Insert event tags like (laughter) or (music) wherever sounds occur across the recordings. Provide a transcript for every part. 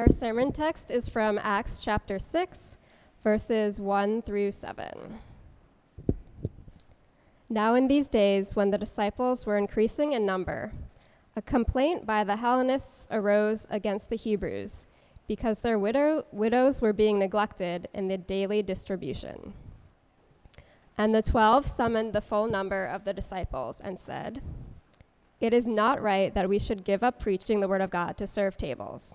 Our sermon text is from Acts chapter 6, verses 1 through 7. Now, in these days, when the disciples were increasing in number, a complaint by the Hellenists arose against the Hebrews because their widow, widows were being neglected in the daily distribution. And the twelve summoned the full number of the disciples and said, It is not right that we should give up preaching the word of God to serve tables.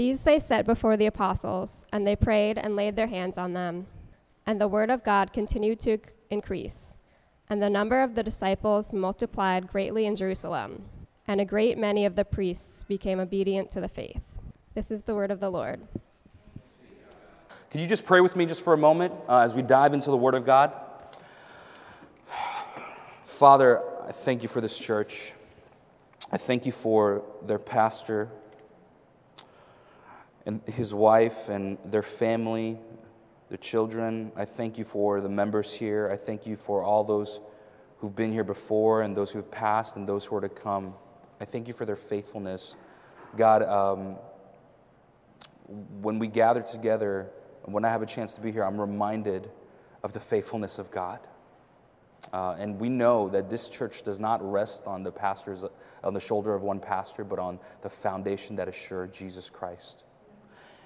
These they set before the apostles, and they prayed and laid their hands on them. And the word of God continued to increase. And the number of the disciples multiplied greatly in Jerusalem, and a great many of the priests became obedient to the faith. This is the word of the Lord. Could you just pray with me just for a moment uh, as we dive into the Word of God? (sighs) Father, I thank you for this church. I thank you for their pastor and his wife and their family, their children. I thank you for the members here. I thank you for all those who've been here before and those who've passed and those who are to come. I thank you for their faithfulness. God, um, when we gather together, when I have a chance to be here, I'm reminded of the faithfulness of God. Uh, and we know that this church does not rest on the pastors on the shoulder of one pastor, but on the foundation that is sure, Jesus Christ.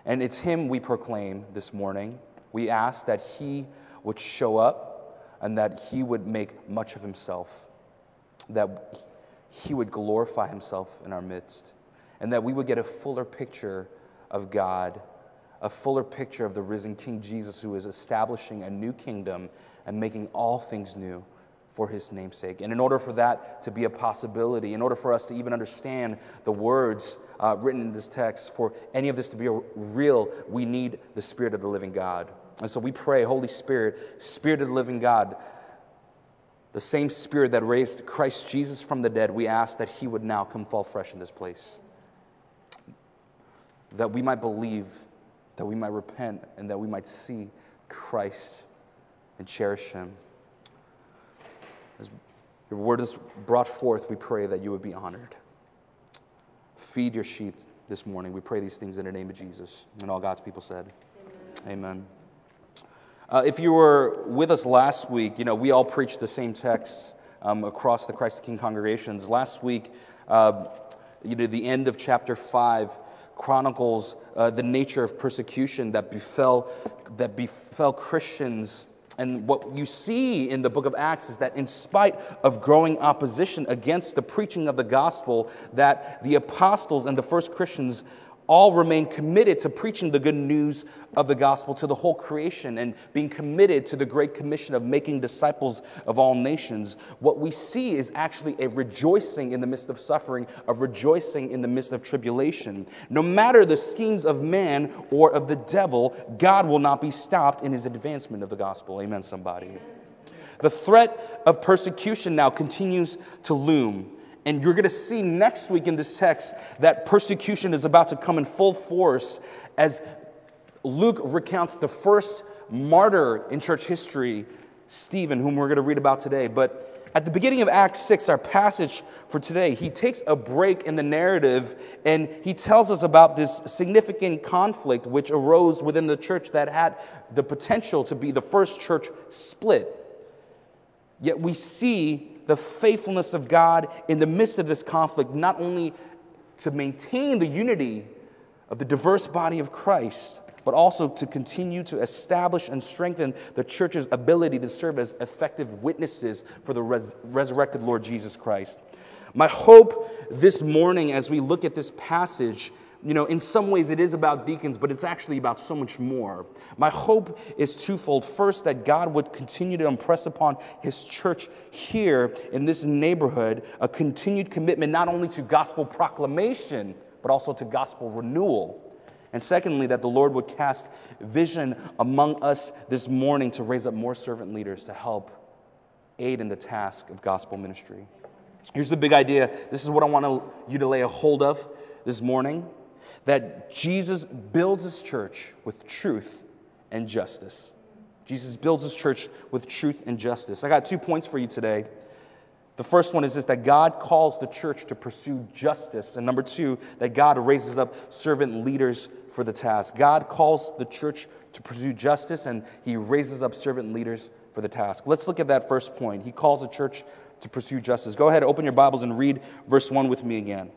And it's him we proclaim this morning. We ask that he would show up and that he would make much of himself, that he would glorify himself in our midst, and that we would get a fuller picture of God a fuller picture of the risen King Jesus who is establishing a new kingdom and making all things new for his namesake. And in order for that to be a possibility, in order for us to even understand the words uh, written in this text, for any of this to be real, we need the Spirit of the living God. And so we pray, Holy Spirit, Spirit of the living God, the same Spirit that raised Christ Jesus from the dead, we ask that he would now come fall fresh in this place. That we might believe that we might repent and that we might see Christ and cherish him. Your word is brought forth, we pray that you would be honored. Feed your sheep this morning. We pray these things in the name of Jesus. And all God's people said, Amen. Amen. Uh, if you were with us last week, you know, we all preached the same text um, across the Christ the King congregations. Last week, uh, you know, the end of chapter 5 chronicles uh, the nature of persecution that befell, that befell Christians. And what you see in the book of Acts is that in spite of growing opposition against the preaching of the gospel, that the apostles and the first Christians all remain committed to preaching the good news of the gospel to the whole creation and being committed to the great commission of making disciples of all nations, what we see is actually a rejoicing in the midst of suffering, a rejoicing in the midst of tribulation. No matter the schemes of man or of the devil, God will not be stopped in his advancement of the gospel. Amen, somebody. The threat of persecution now continues to loom. And you're going to see next week in this text that persecution is about to come in full force as Luke recounts the first martyr in church history, Stephen, whom we're going to read about today. But at the beginning of Acts 6, our passage for today, he takes a break in the narrative and he tells us about this significant conflict which arose within the church that had the potential to be the first church split. Yet we see the faithfulness of God in the midst of this conflict, not only to maintain the unity of the diverse body of Christ, but also to continue to establish and strengthen the church's ability to serve as effective witnesses for the res- resurrected Lord Jesus Christ. My hope this morning as we look at this passage you know, in some ways it is about deacons, but it's actually about so much more. My hope is twofold. First, that God would continue to impress upon his church here in this neighborhood a continued commitment not only to gospel proclamation, but also to gospel renewal. And secondly, that the Lord would cast vision among us this morning to raise up more servant leaders to help aid in the task of gospel ministry. Here's the big idea. This is what I want you to lay a hold of this morning that Jesus builds his church with truth and justice. Jesus builds his church with truth and justice. I got two points for you today. The first one is this that God calls the church to pursue justice. And number two, that God raises up servant leaders for the task. God calls the church to pursue justice and he raises up servant leaders for the task. Let's look at that first point. He calls the church to pursue justice. Go ahead, open your Bibles and read verse 1 with me again.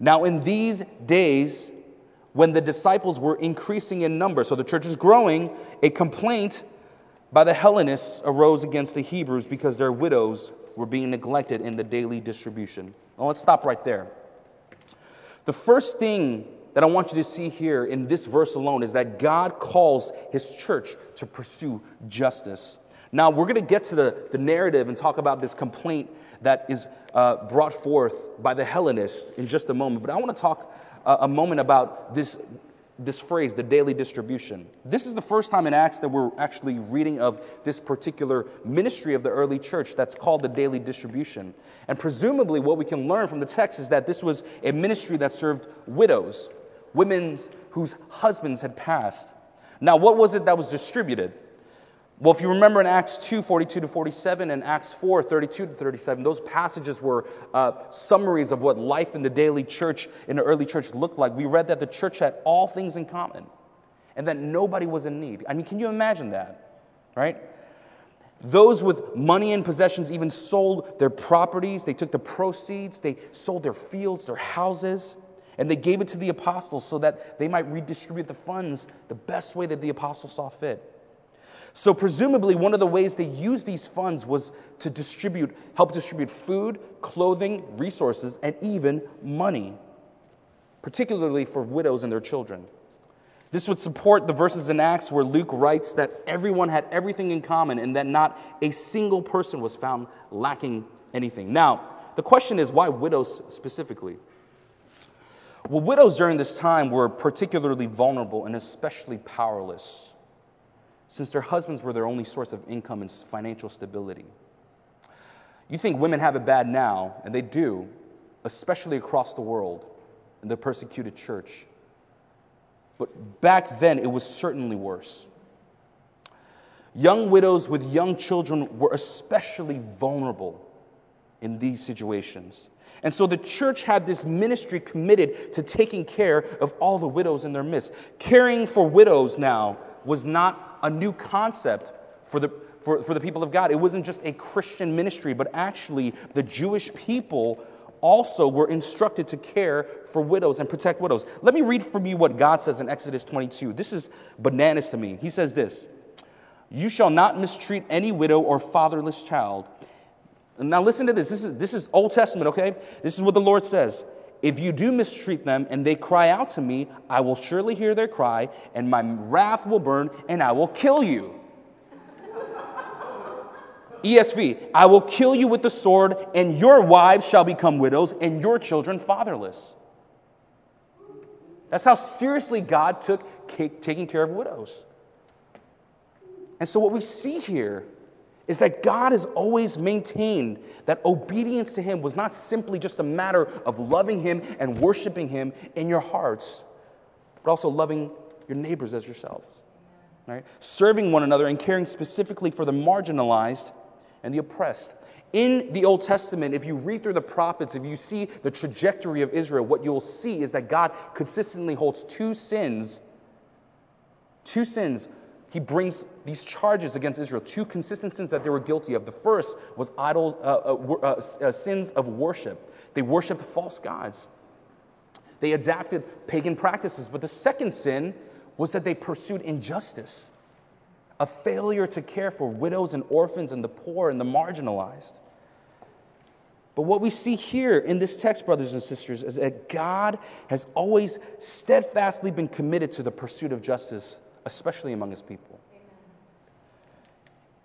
Now, in these days, when the disciples were increasing in number, so the church is growing, a complaint by the Hellenists arose against the Hebrews because their widows were being neglected in the daily distribution. Now, let's stop right there. The first thing that I want you to see here in this verse alone is that God calls his church to pursue justice. Now, we're going to get to the, the narrative and talk about this complaint that is uh, brought forth by the Hellenists in just a moment. But I want to talk uh, a moment about this this phrase, the daily distribution. This is the first time in Acts that we're actually reading of this particular ministry of the early church that's called the daily distribution. And presumably, what we can learn from the text is that this was a ministry that served widows, women whose husbands had passed. Now, what was it that was distributed? Well, if you remember in Acts 2 42 to 47 and Acts 4 32 to 37, those passages were uh, summaries of what life in the daily church, in the early church, looked like. We read that the church had all things in common and that nobody was in need. I mean, can you imagine that? Right? Those with money and possessions even sold their properties, they took the proceeds, they sold their fields, their houses, and they gave it to the apostles so that they might redistribute the funds the best way that the apostles saw fit. So, presumably, one of the ways they used these funds was to distribute, help distribute food, clothing, resources, and even money, particularly for widows and their children. This would support the verses in Acts where Luke writes that everyone had everything in common and that not a single person was found lacking anything. Now, the question is why widows specifically? Well, widows during this time were particularly vulnerable and especially powerless since their husbands were their only source of income and financial stability. You think women have it bad now, and they do, especially across the world in the persecuted church. But back then, it was certainly worse. Young widows with young children were especially vulnerable in these situations. And so the church had this ministry committed to taking care of all the widows in their midst. Caring for widows now was not a new concept for the, for, for the people of God. It wasn't just a Christian ministry, but actually the Jewish people also were instructed to care for widows and protect widows. Let me read from you what God says in Exodus 22. This is bananas to me. He says this You shall not mistreat any widow or fatherless child. Now, listen to this. This is, this is Old Testament, okay? This is what the Lord says. If you do mistreat them and they cry out to me, I will surely hear their cry, and my wrath will burn, and I will kill you. ESV, I will kill you with the sword, and your wives shall become widows, and your children fatherless. That's how seriously God took taking care of widows. And so, what we see here is that God has always maintained that obedience to Him was not simply just a matter of loving Him and worshiping Him in your hearts, but also loving your neighbors as yourselves. Right? Serving one another and caring specifically for the marginalized and the oppressed. In the Old Testament, if you read through the prophets, if you see the trajectory of Israel, what you'll see is that God consistently holds two sins, two sins he brings these charges against Israel, two consistent sins that they were guilty of. The first was idol, uh, uh, uh, uh, sins of worship. They worshiped false gods. They adapted pagan practices. But the second sin was that they pursued injustice, a failure to care for widows and orphans and the poor and the marginalized. But what we see here in this text, brothers and sisters, is that God has always steadfastly been committed to the pursuit of justice especially among his people.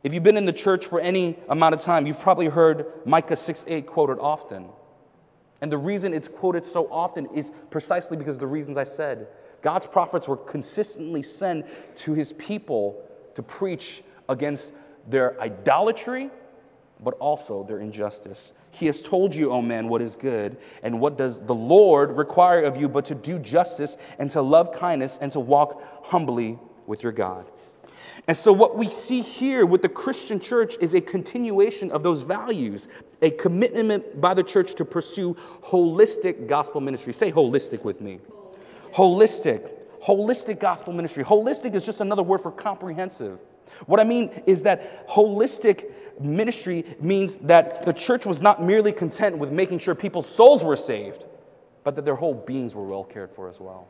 If you've been in the church for any amount of time, you've probably heard Micah 6 8 quoted often. And the reason it's quoted so often is precisely because of the reasons I said. God's prophets were consistently sent to his people to preach against their idolatry, but also their injustice. He has told you, O man, what is good, and what does the Lord require of you but to do justice and to love kindness and to walk humbly with your God. And so, what we see here with the Christian church is a continuation of those values, a commitment by the church to pursue holistic gospel ministry. Say holistic with me. Holistic. Holistic gospel ministry. Holistic is just another word for comprehensive. What I mean is that holistic ministry means that the church was not merely content with making sure people's souls were saved, but that their whole beings were well cared for as well.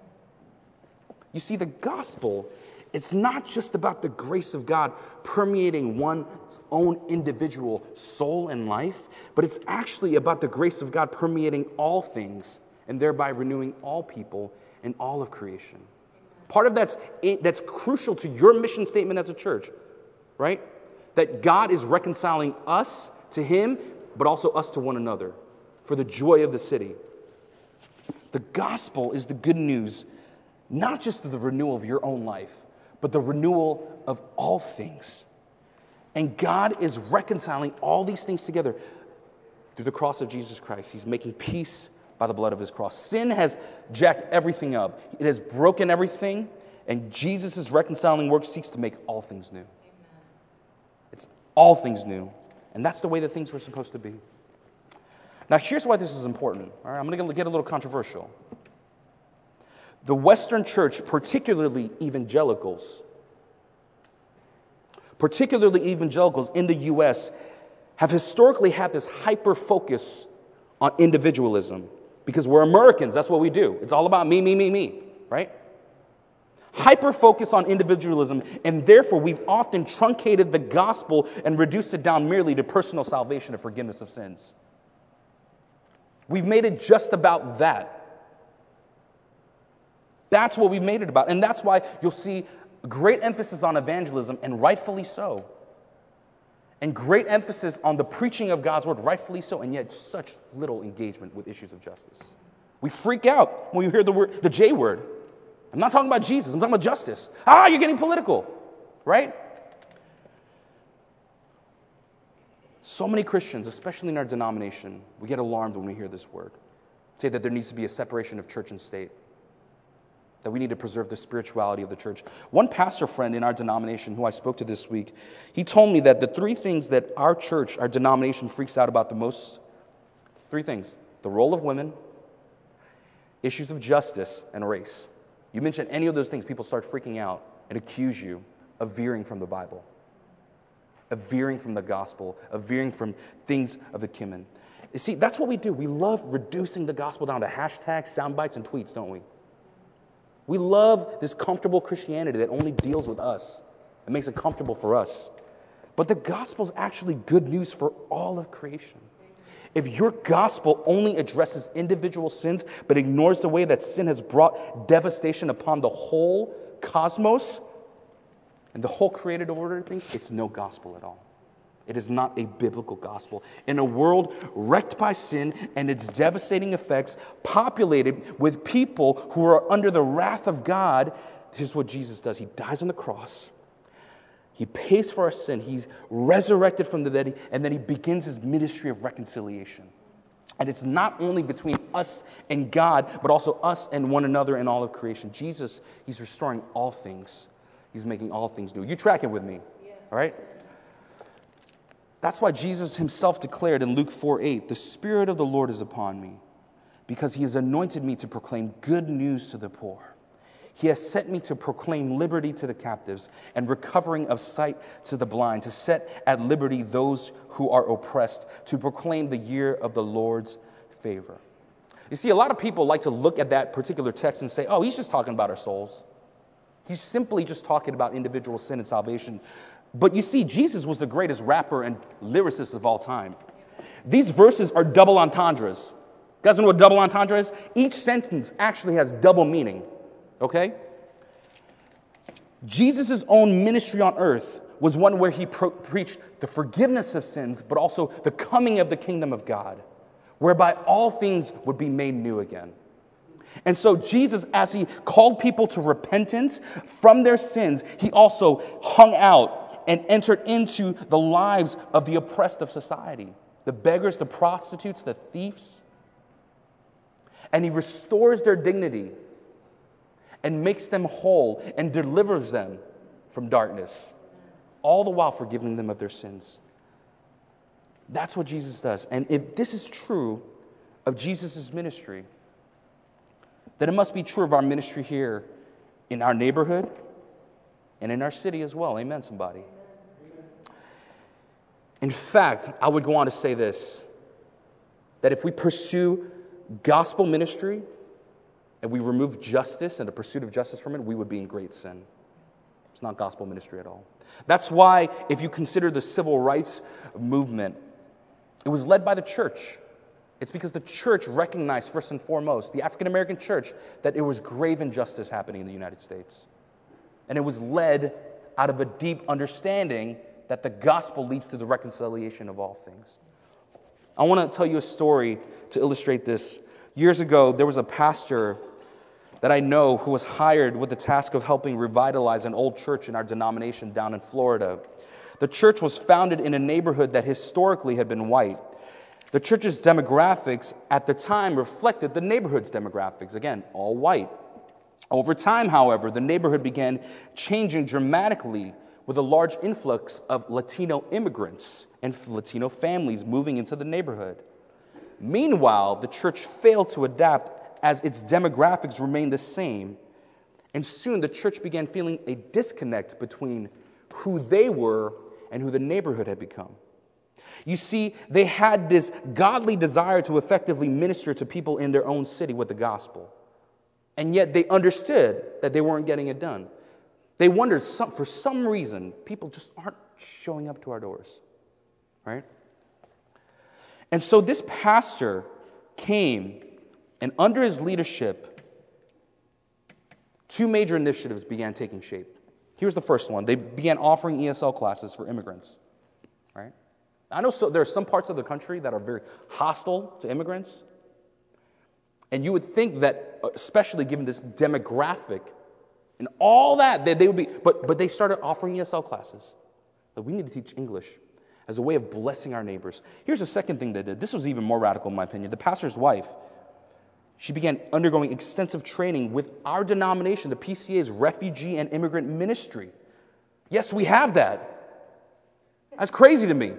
You see, the gospel, it's not just about the grace of God permeating one's own individual soul and life, but it's actually about the grace of God permeating all things and thereby renewing all people and all of creation. Part of that's, that's crucial to your mission statement as a church, right? That God is reconciling us to Him, but also us to one another for the joy of the city. The gospel is the good news, not just of the renewal of your own life, but the renewal of all things. And God is reconciling all these things together through the cross of Jesus Christ. He's making peace by the blood of his cross. Sin has jacked everything up, it has broken everything, and Jesus' reconciling work seeks to make all things new. Amen. It's all things new. And that's the way that things were supposed to be. Now, here's why this is important. All right, I'm going to get a little controversial. The Western church, particularly evangelicals, particularly evangelicals in the US, have historically had this hyper focus on individualism because we're Americans. That's what we do. It's all about me, me, me, me, right? Hyper focus on individualism, and therefore we've often truncated the gospel and reduced it down merely to personal salvation and forgiveness of sins. We've made it just about that. That's what we've made it about. And that's why you'll see great emphasis on evangelism, and rightfully so and great emphasis on the preaching of God's word, rightfully so, and yet such little engagement with issues of justice. We freak out when we hear the word, the J word. I'm not talking about Jesus, I'm talking about justice. Ah, you're getting political, right? So many Christians, especially in our denomination, we get alarmed when we hear this word. Say that there needs to be a separation of church and state that we need to preserve the spirituality of the church. One pastor friend in our denomination who I spoke to this week, he told me that the three things that our church, our denomination freaks out about the most three things the role of women, issues of justice, and race. You mention any of those things, people start freaking out and accuse you of veering from the Bible, of veering from the gospel, of veering from things of the Kimon. You see, that's what we do. We love reducing the gospel down to hashtags, sound bites, and tweets, don't we? We love this comfortable Christianity that only deals with us and makes it comfortable for us. But the gospel is actually good news for all of creation. If your gospel only addresses individual sins but ignores the way that sin has brought devastation upon the whole cosmos and the whole created order of things, it's no gospel at all. It is not a biblical gospel. In a world wrecked by sin and its devastating effects, populated with people who are under the wrath of God, this is what Jesus does. He dies on the cross. He pays for our sin. He's resurrected from the dead, and then he begins his ministry of reconciliation. And it's not only between us and God, but also us and one another and all of creation. Jesus, he's restoring all things. He's making all things new. You track it with me, all right? That's why Jesus himself declared in Luke 4 8, The Spirit of the Lord is upon me, because he has anointed me to proclaim good news to the poor. He has sent me to proclaim liberty to the captives and recovering of sight to the blind, to set at liberty those who are oppressed, to proclaim the year of the Lord's favor. You see, a lot of people like to look at that particular text and say, oh, he's just talking about our souls. He's simply just talking about individual sin and salvation. But you see, Jesus was the greatest rapper and lyricist of all time. These verses are double entendres. You guys know what double entendre is? Each sentence actually has double meaning, okay? Jesus' own ministry on earth was one where he pro- preached the forgiveness of sins, but also the coming of the kingdom of God, whereby all things would be made new again. And so, Jesus, as he called people to repentance from their sins, he also hung out and entered into the lives of the oppressed of society the beggars, the prostitutes, the thieves. And he restores their dignity and makes them whole and delivers them from darkness, all the while forgiving them of their sins. That's what Jesus does. And if this is true of Jesus' ministry, then it must be true of our ministry here in our neighborhood and in our city as well. Amen, somebody. In fact, I would go on to say this that if we pursue gospel ministry and we remove justice and the pursuit of justice from it, we would be in great sin. It's not gospel ministry at all. That's why, if you consider the civil rights movement, it was led by the church. It's because the church recognized, first and foremost, the African American church, that it was grave injustice happening in the United States. And it was led out of a deep understanding that the gospel leads to the reconciliation of all things. I want to tell you a story to illustrate this. Years ago, there was a pastor that I know who was hired with the task of helping revitalize an old church in our denomination down in Florida. The church was founded in a neighborhood that historically had been white. The church's demographics at the time reflected the neighborhood's demographics, again, all white. Over time, however, the neighborhood began changing dramatically with a large influx of Latino immigrants and Latino families moving into the neighborhood. Meanwhile, the church failed to adapt as its demographics remained the same, and soon the church began feeling a disconnect between who they were and who the neighborhood had become. You see, they had this godly desire to effectively minister to people in their own city with the gospel. And yet they understood that they weren't getting it done. They wondered, some, for some reason, people just aren't showing up to our doors, right? And so this pastor came, and under his leadership, two major initiatives began taking shape. Here's the first one they began offering ESL classes for immigrants, right? I know so, there are some parts of the country that are very hostile to immigrants. And you would think that, uh, especially given this demographic and all that, they, they would be, but, but they started offering ESL classes. That we need to teach English as a way of blessing our neighbors. Here's the second thing they did. This was even more radical, in my opinion. The pastor's wife, she began undergoing extensive training with our denomination, the PCA's Refugee and Immigrant Ministry. Yes, we have that. That's crazy to me.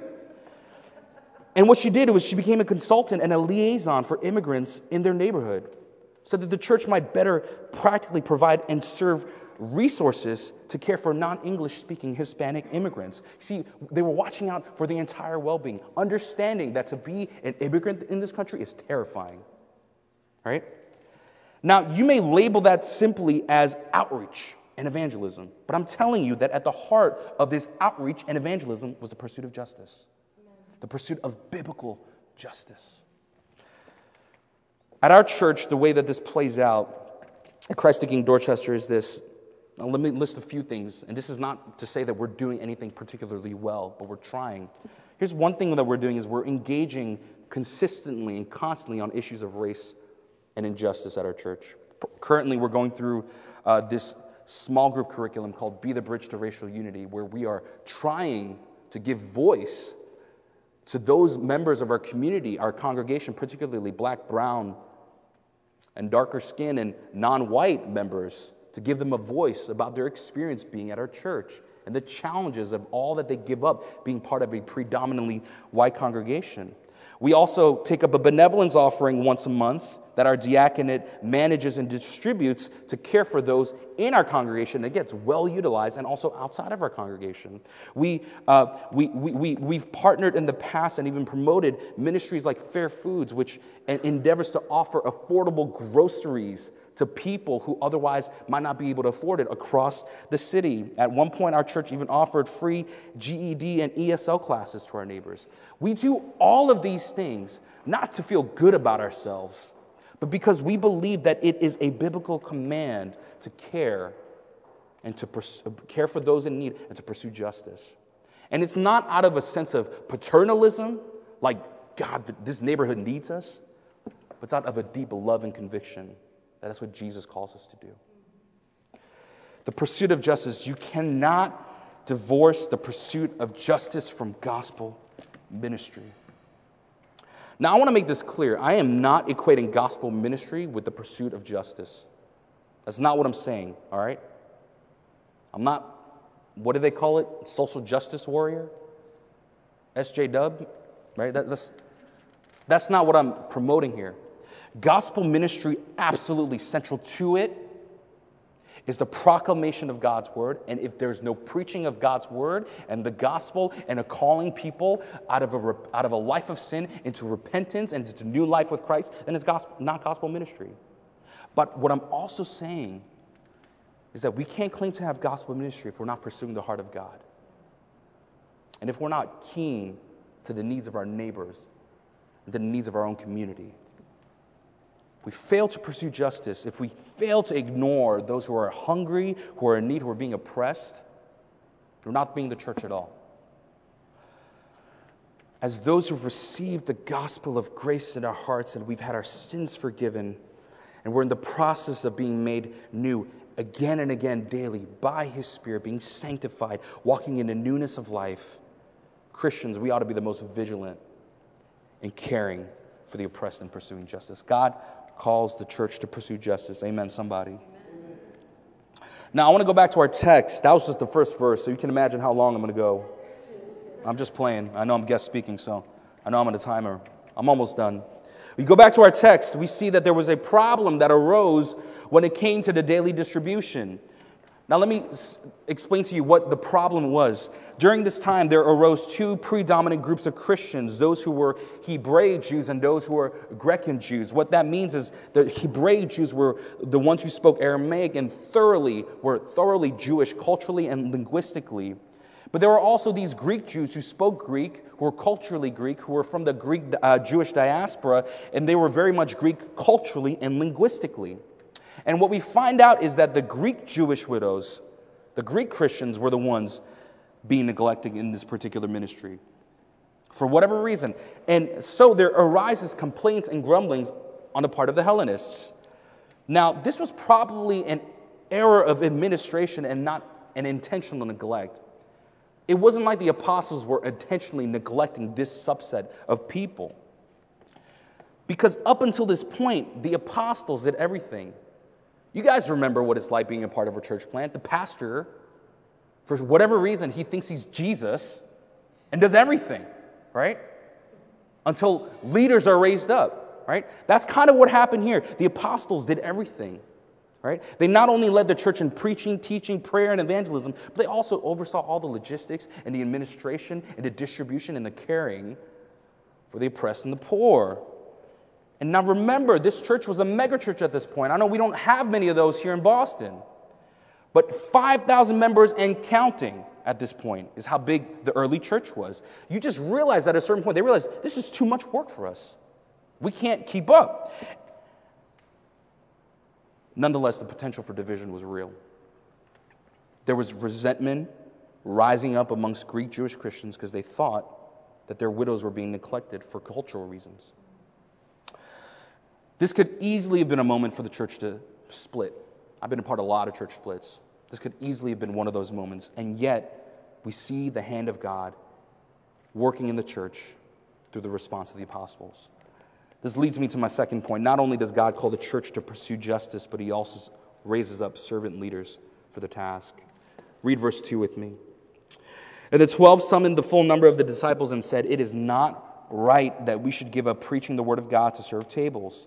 And what she did was she became a consultant and a liaison for immigrants in their neighborhood so that the church might better practically provide and serve resources to care for non English speaking Hispanic immigrants. See, they were watching out for the entire well being, understanding that to be an immigrant in this country is terrifying. Right? Now, you may label that simply as outreach and evangelism, but I'm telling you that at the heart of this outreach and evangelism was the pursuit of justice, the pursuit of biblical justice. At our church, the way that this plays out at Christ the King Dorchester is this. Now, let me list a few things, and this is not to say that we're doing anything particularly well, but we're trying. Here's one thing that we're doing is we're engaging consistently and constantly on issues of race and injustice at our church. Currently, we're going through uh, this small group curriculum called Be the Bridge to Racial Unity, where we are trying to give voice to those members of our community, our congregation, particularly black, brown, and darker skin and non white members to give them a voice about their experience being at our church and the challenges of all that they give up being part of a predominantly white congregation. We also take up a benevolence offering once a month that our diaconate manages and distributes to care for those in our congregation that gets well utilized and also outside of our congregation. We, uh, we, we, we, we've partnered in the past and even promoted ministries like Fair Foods, which endeavors to offer affordable groceries to people who otherwise might not be able to afford it across the city. At one point, our church even offered free GED and ESL classes to our neighbors. We do all of these things not to feel good about ourselves but because we believe that it is a biblical command to care and to care for those in need and to pursue justice. And it's not out of a sense of paternalism, like God, this neighborhood needs us, but it's out of a deep love and conviction that that's what Jesus calls us to do. The pursuit of justice, you cannot divorce the pursuit of justice from gospel ministry. Now, I want to make this clear. I am not equating gospel ministry with the pursuit of justice. That's not what I'm saying, all right? I'm not, what do they call it? Social justice warrior? SJW, right? That, that's, that's not what I'm promoting here. Gospel ministry, absolutely central to it, is the proclamation of God's word. And if there's no preaching of God's word and the gospel and a calling people out of a, out of a life of sin into repentance and into new life with Christ, then it's gospel, not gospel ministry. But what I'm also saying is that we can't claim to have gospel ministry if we're not pursuing the heart of God. And if we're not keen to the needs of our neighbors, and the needs of our own community we fail to pursue justice, if we fail to ignore those who are hungry, who are in need, who are being oppressed, we're not being the church at all. As those who've received the gospel of grace in our hearts and we've had our sins forgiven, and we're in the process of being made new again and again daily by His Spirit, being sanctified, walking in the newness of life, Christians, we ought to be the most vigilant in caring for the oppressed and pursuing justice. God, calls the church to pursue justice. Amen, somebody. Now, I want to go back to our text. That was just the first verse, so you can imagine how long I'm going to go. I'm just playing. I know I'm guest speaking, so I know I'm on a timer. I'm almost done. We go back to our text, we see that there was a problem that arose when it came to the daily distribution. Now, let me explain to you what the problem was. During this time, there arose two predominant groups of Christians those who were Hebraic Jews and those who were Grecian Jews. What that means is the Hebraic Jews were the ones who spoke Aramaic and thoroughly were thoroughly Jewish culturally and linguistically. But there were also these Greek Jews who spoke Greek, who were culturally Greek, who were from the Greek uh, Jewish diaspora, and they were very much Greek culturally and linguistically. And what we find out is that the Greek Jewish widows, the Greek Christians, were the ones being neglected in this particular ministry for whatever reason. And so there arises complaints and grumblings on the part of the Hellenists. Now, this was probably an error of administration and not an intentional neglect. It wasn't like the apostles were intentionally neglecting this subset of people. Because up until this point, the apostles did everything. You guys remember what it's like being a part of a church plant. The pastor, for whatever reason, he thinks he's Jesus and does everything, right? Until leaders are raised up, right? That's kind of what happened here. The apostles did everything, right? They not only led the church in preaching, teaching, prayer, and evangelism, but they also oversaw all the logistics and the administration and the distribution and the caring for the oppressed and the poor. And now remember, this church was a megachurch at this point. I know we don't have many of those here in Boston, but 5,000 members and counting at this point is how big the early church was. You just realize that at a certain point, they realized this is too much work for us. We can't keep up. Nonetheless, the potential for division was real. There was resentment rising up amongst Greek Jewish Christians because they thought that their widows were being neglected for cultural reasons. This could easily have been a moment for the church to split. I've been a part of a lot of church splits. This could easily have been one of those moments. And yet, we see the hand of God working in the church through the response of the apostles. This leads me to my second point. Not only does God call the church to pursue justice, but he also raises up servant leaders for the task. Read verse 2 with me. And the 12 summoned the full number of the disciples and said, It is not right that we should give up preaching the word of God to serve tables.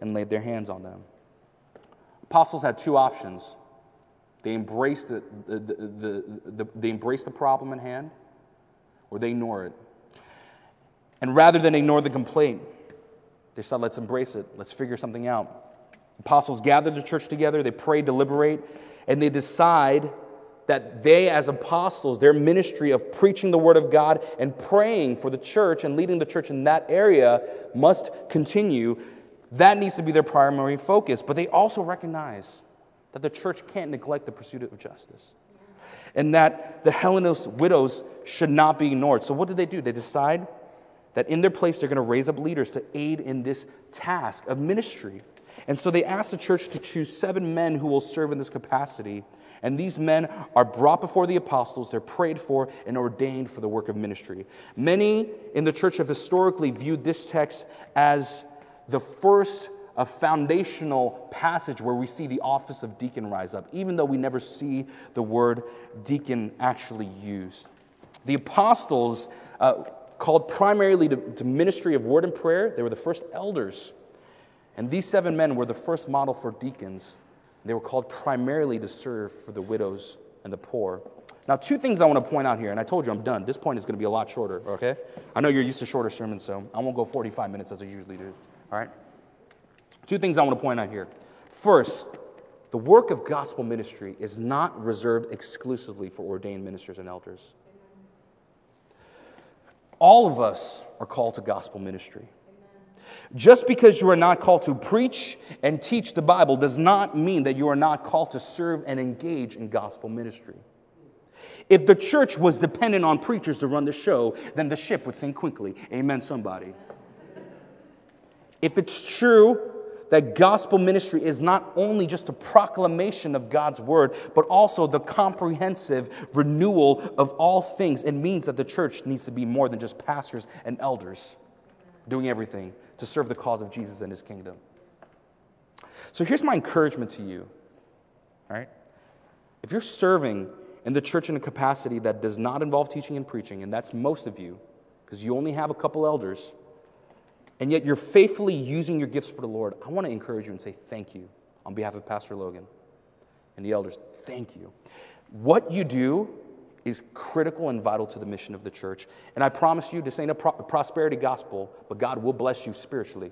and laid their hands on them. Apostles had two options. They embraced the, the, the, the, they embrace the problem in hand, or they ignore it. And rather than ignore the complaint, they said, let's embrace it. Let's figure something out. Apostles gathered the church together, they pray, deliberate, and they decide that they, as apostles, their ministry of preaching the word of God and praying for the church and leading the church in that area must continue. That needs to be their primary focus. But they also recognize that the church can't neglect the pursuit of justice and that the Hellenist widows should not be ignored. So, what did they do? They decide that in their place they're going to raise up leaders to aid in this task of ministry. And so they asked the church to choose seven men who will serve in this capacity. And these men are brought before the apostles, they're prayed for, and ordained for the work of ministry. Many in the church have historically viewed this text as the first a foundational passage where we see the office of deacon rise up, even though we never see the word deacon actually used. The apostles, uh, called primarily to, to ministry of word and prayer, they were the first elders. And these seven men were the first model for deacons. They were called primarily to serve for the widows and the poor. Now, two things I want to point out here, and I told you I'm done. This point is going to be a lot shorter, okay? I know you're used to shorter sermons, so I won't go 45 minutes as I usually do, all right? Two things I want to point out here. First, the work of gospel ministry is not reserved exclusively for ordained ministers and elders. All of us are called to gospel ministry. Just because you are not called to preach and teach the Bible does not mean that you are not called to serve and engage in gospel ministry. If the church was dependent on preachers to run the show, then the ship would sink quickly. Amen, somebody. If it's true that gospel ministry is not only just a proclamation of God's word, but also the comprehensive renewal of all things. It means that the church needs to be more than just pastors and elders doing everything to serve the cause of Jesus and his kingdom. So here's my encouragement to you, all right? If you're serving in the church in a capacity that does not involve teaching and preaching, and that's most of you, because you only have a couple elders, and yet you're faithfully using your gifts for the Lord, I want to encourage you and say thank you on behalf of Pastor Logan and the elders. Thank you. What you do is critical and vital to the mission of the church. And I promise you, this ain't a pro- prosperity gospel, but God will bless you spiritually.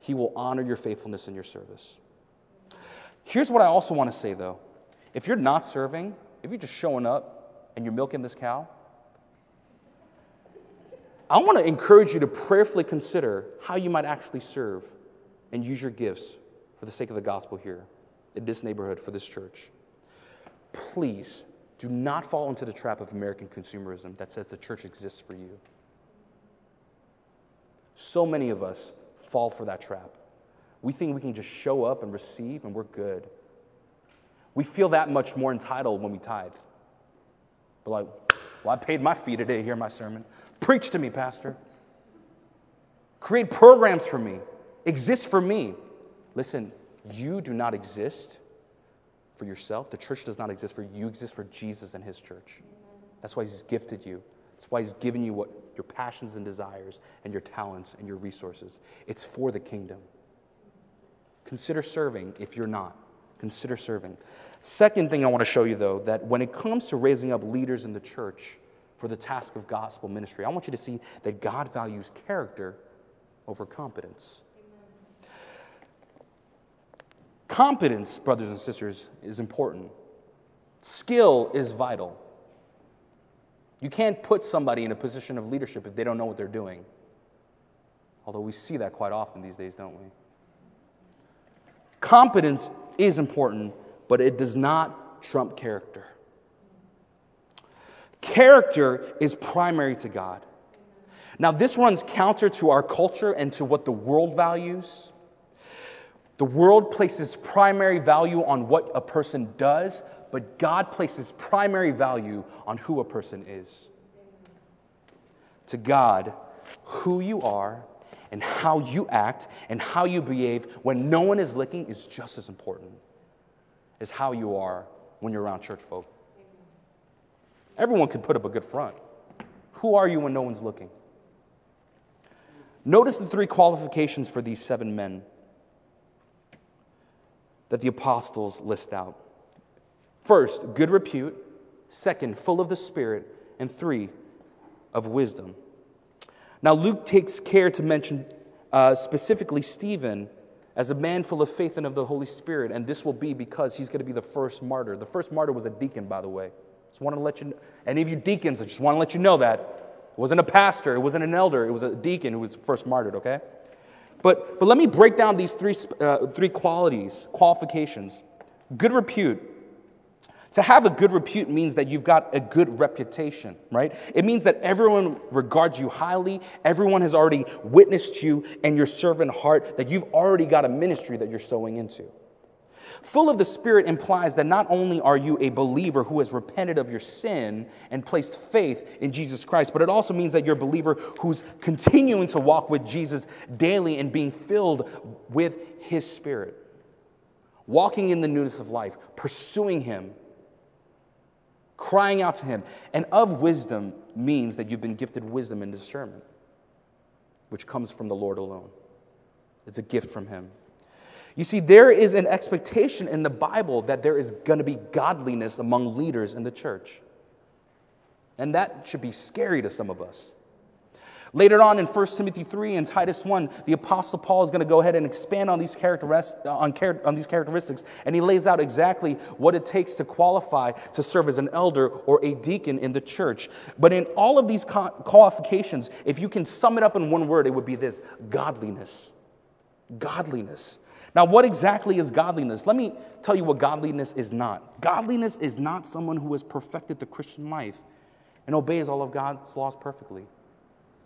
He will honor your faithfulness in your service. Here's what I also want to say, though. If you're not serving, if you're just showing up and you're milking this cow, I want to encourage you to prayerfully consider how you might actually serve and use your gifts for the sake of the gospel here in this neighborhood for this church. Please do not fall into the trap of American consumerism that says the church exists for you. So many of us fall for that trap. We think we can just show up and receive and we're good. We feel that much more entitled when we tithe. But like, well, I paid my fee today to hear my sermon. Preach to me, Pastor. Create programs for me. Exist for me. Listen, you do not exist for yourself. The church does not exist for you. You exist for Jesus and his church. That's why he's gifted you. That's why he's given you what your passions and desires and your talents and your resources. It's for the kingdom. Consider serving if you're not. Consider serving. Second thing I want to show you, though, that when it comes to raising up leaders in the church, for the task of gospel ministry. I want you to see that God values character over competence. Competence, brothers and sisters, is important. Skill is vital. You can't put somebody in a position of leadership if they don't know what they're doing. Although we see that quite often these days, don't we? Competence is important, but it does not trump character. Character is primary to God. Now, this runs counter to our culture and to what the world values. The world places primary value on what a person does, but God places primary value on who a person is. To God, who you are and how you act and how you behave when no one is looking is just as important as how you are when you're around church folk. Everyone could put up a good front. Who are you when no one's looking? Notice the three qualifications for these seven men that the apostles list out. First, good repute. Second, full of the Spirit. And three, of wisdom. Now, Luke takes care to mention uh, specifically Stephen as a man full of faith and of the Holy Spirit, and this will be because he's going to be the first martyr. The first martyr was a deacon, by the way. Just want to let you know, any of you deacons, I just want to let you know that. It wasn't a pastor, it wasn't an elder, it was a deacon who was first martyred, okay? But, but let me break down these three, uh, three qualities, qualifications. Good repute. To have a good repute means that you've got a good reputation, right? It means that everyone regards you highly, everyone has already witnessed you and your servant heart, that you've already got a ministry that you're sowing into. Full of the Spirit implies that not only are you a believer who has repented of your sin and placed faith in Jesus Christ, but it also means that you're a believer who's continuing to walk with Jesus daily and being filled with His Spirit. Walking in the newness of life, pursuing Him, crying out to Him. And of wisdom means that you've been gifted wisdom and discernment, which comes from the Lord alone. It's a gift from Him. You see, there is an expectation in the Bible that there is going to be godliness among leaders in the church. And that should be scary to some of us. Later on in 1 Timothy 3 and Titus 1, the Apostle Paul is going to go ahead and expand on these, on, on these characteristics, and he lays out exactly what it takes to qualify to serve as an elder or a deacon in the church. But in all of these qualifications, if you can sum it up in one word, it would be this godliness. Godliness. Now, what exactly is godliness? Let me tell you what godliness is not. Godliness is not someone who has perfected the Christian life and obeys all of God's laws perfectly.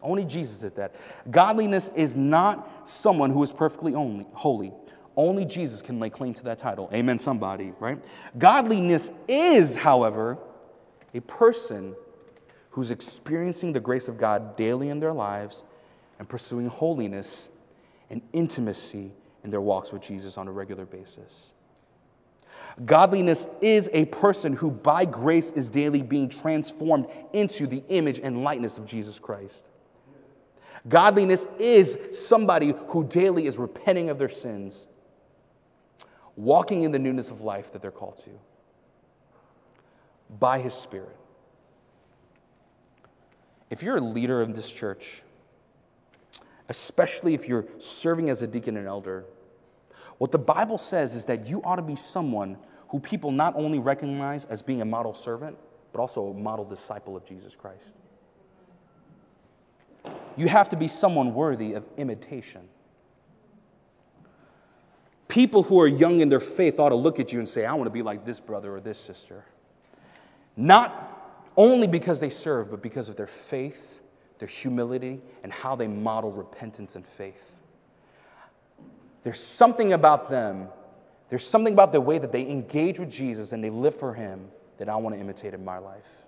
Only Jesus did that. Godliness is not someone who is perfectly only, holy. Only Jesus can lay claim to that title. Amen, somebody, right? Godliness is, however, a person who's experiencing the grace of God daily in their lives and pursuing holiness and intimacy in their walks with Jesus on a regular basis. Godliness is a person who, by grace, is daily being transformed into the image and likeness of Jesus Christ. Godliness is somebody who daily is repenting of their sins, walking in the newness of life that they're called to by His Spirit. If you're a leader of this church, especially if you're serving as a deacon and elder, what the Bible says is that you ought to be someone who people not only recognize as being a model servant, but also a model disciple of Jesus Christ. You have to be someone worthy of imitation. People who are young in their faith ought to look at you and say, I want to be like this brother or this sister. Not only because they serve, but because of their faith their humility, and how they model repentance and faith. There's something about them, there's something about the way that they engage with Jesus and they live for Him that I want to imitate in my life.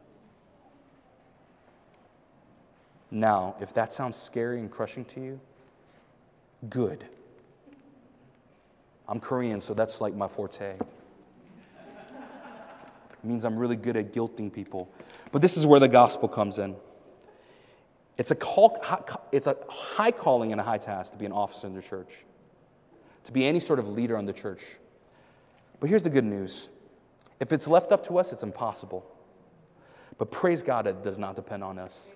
Now, if that sounds scary and crushing to you, good. I'm Korean, so that's like my forte. It means I'm really good at guilting people. But this is where the gospel comes in. It's a, call, it's a high calling and a high task to be an officer in the church, to be any sort of leader in the church. But here's the good news if it's left up to us, it's impossible. But praise God, it does not depend on us.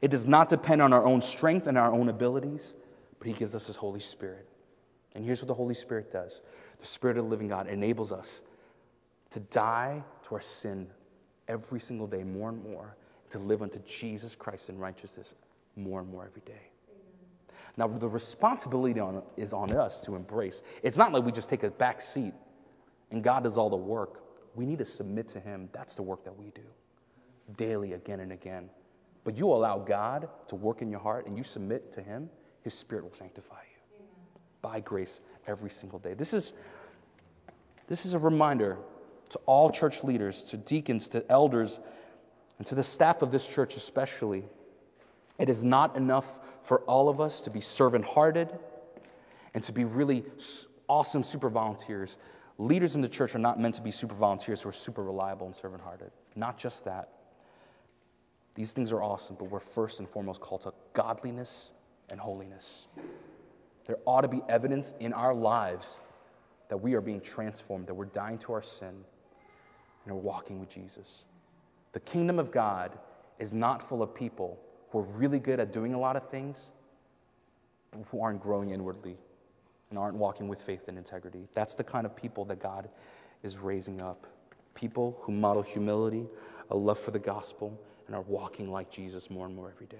It does not depend on our own strength and our own abilities, but He gives us His Holy Spirit. And here's what the Holy Spirit does the Spirit of the living God enables us to die to our sin every single day more and more to live unto Jesus Christ in righteousness more and more every day. Now, the responsibility on, is on us to embrace. It's not like we just take a back seat and God does all the work. We need to submit to Him. That's the work that we do daily, again and again. But you allow God to work in your heart and you submit to Him, His Spirit will sanctify you Amen. by grace every single day. This is, this is a reminder to all church leaders, to deacons, to elders, and to the staff of this church especially, it is not enough for all of us to be servant hearted and to be really awesome super volunteers. Leaders in the church are not meant to be super volunteers who are super reliable and servant hearted. Not just that. These things are awesome, but we're first and foremost called to godliness and holiness. There ought to be evidence in our lives that we are being transformed, that we're dying to our sin, and we're walking with Jesus. The kingdom of God is not full of people who are really good at doing a lot of things, but who aren't growing inwardly and aren't walking with faith and integrity. That's the kind of people that God is raising up. People who model humility, a love for the gospel, and are walking like Jesus more and more every day.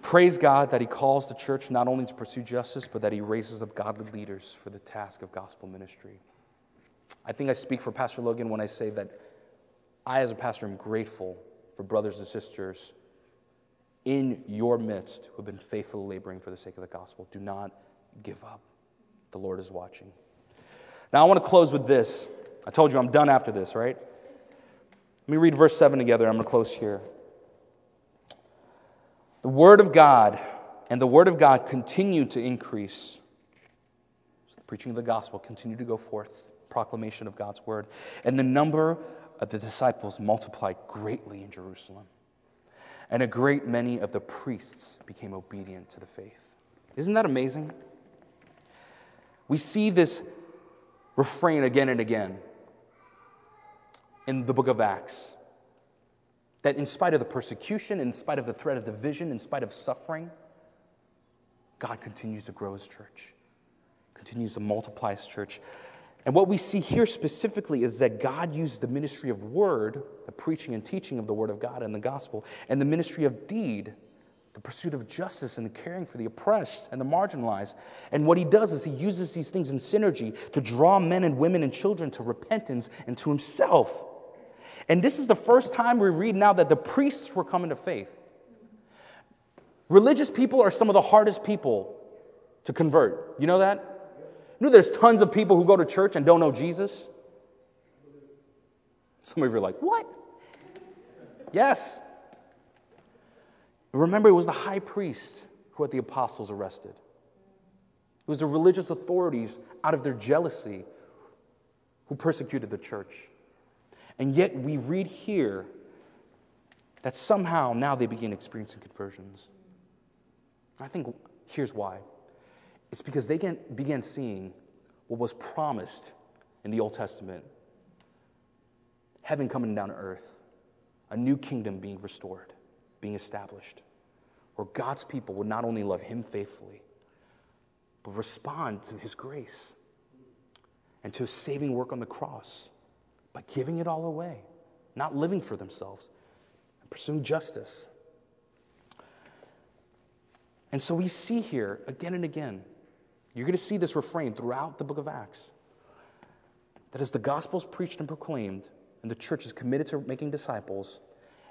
Praise God that He calls the church not only to pursue justice, but that He raises up godly leaders for the task of gospel ministry. I think I speak for Pastor Logan when I say that I, as a pastor, am grateful for brothers and sisters in your midst who have been faithfully laboring for the sake of the gospel. Do not give up. The Lord is watching. Now, I want to close with this. I told you I'm done after this, right? Let me read verse 7 together. I'm going to close here. The Word of God and the Word of God continued to increase. So the preaching of the gospel continued to go forth, proclamation of God's Word. And the number the disciples multiplied greatly in Jerusalem. And a great many of the priests became obedient to the faith. Isn't that amazing? We see this refrain again and again in the book of Acts. That in spite of the persecution, in spite of the threat of division, in spite of suffering, God continues to grow his church, continues to multiply his church. And what we see here specifically is that God used the ministry of word, the preaching and teaching of the word of God and the gospel, and the ministry of deed, the pursuit of justice and the caring for the oppressed and the marginalized. And what he does is he uses these things in synergy to draw men and women and children to repentance and to himself. And this is the first time we read now that the priests were coming to faith. Religious people are some of the hardest people to convert. You know that? Know there's tons of people who go to church and don't know Jesus? Some of you are like, what? Yes. Remember, it was the high priest who had the apostles arrested. It was the religious authorities, out of their jealousy, who persecuted the church. And yet we read here that somehow now they begin experiencing conversions. I think here's why it's because they began seeing what was promised in the Old Testament heaven coming down to earth, a new kingdom being restored, being established, where God's people would not only love Him faithfully, but respond to His grace and to His saving work on the cross by giving it all away, not living for themselves, and pursuing justice. And so we see here again and again, you're going to see this refrain throughout the book of Acts that as the gospel is preached and proclaimed, and the church is committed to making disciples,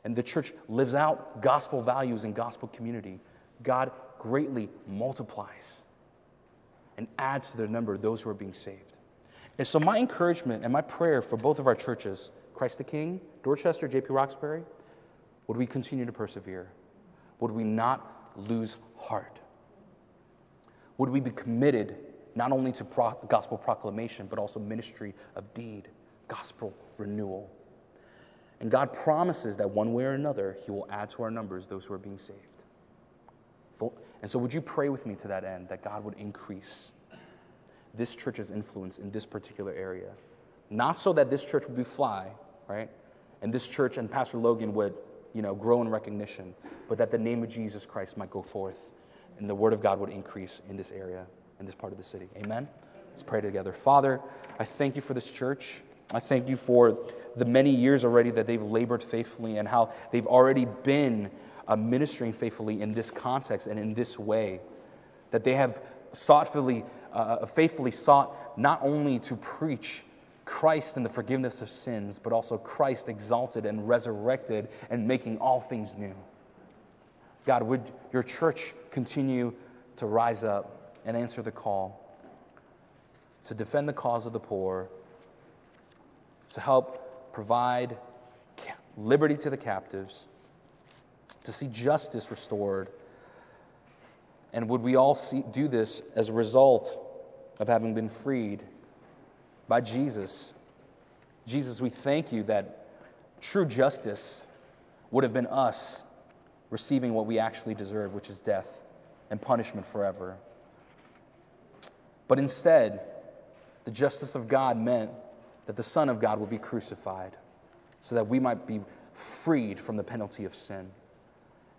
and the church lives out gospel values and gospel community, God greatly multiplies and adds to the number those who are being saved. And so, my encouragement and my prayer for both of our churches, Christ the King, Dorchester, JP Roxbury, would we continue to persevere? Would we not lose heart? Would we be committed not only to pro- gospel proclamation, but also ministry of deed, gospel renewal? And God promises that one way or another, He will add to our numbers those who are being saved. And so, would you pray with me to that end that God would increase this church's influence in this particular area. Not so that this church would be fly, right? And this church and Pastor Logan would, you know, grow in recognition, but that the name of Jesus Christ might go forth and the word of God would increase in this area, in this part of the city. Amen? Let's pray together. Father, I thank you for this church. I thank you for the many years already that they've labored faithfully and how they've already been uh, ministering faithfully in this context and in this way. That they have thoughtfully uh, uh, faithfully sought not only to preach Christ and the forgiveness of sins, but also Christ exalted and resurrected and making all things new. God, would your church continue to rise up and answer the call to defend the cause of the poor, to help provide liberty to the captives, to see justice restored and would we all see, do this as a result of having been freed by Jesus? Jesus, we thank you that true justice would have been us receiving what we actually deserve, which is death and punishment forever. But instead, the justice of God meant that the Son of God would be crucified so that we might be freed from the penalty of sin.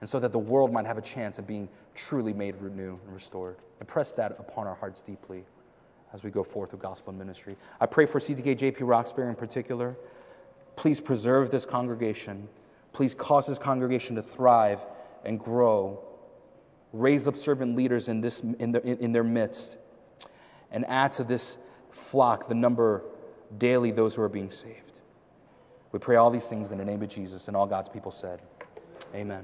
and so that the world might have a chance of being truly made new and restored. And press that upon our hearts deeply as we go forth with gospel and ministry. I pray for CTK JP Roxbury in particular. Please preserve this congregation. Please cause this congregation to thrive and grow. Raise up servant leaders in, this, in, the, in their midst and add to this flock the number daily those who are being saved. We pray all these things in the name of Jesus, and all God's people said, Amen.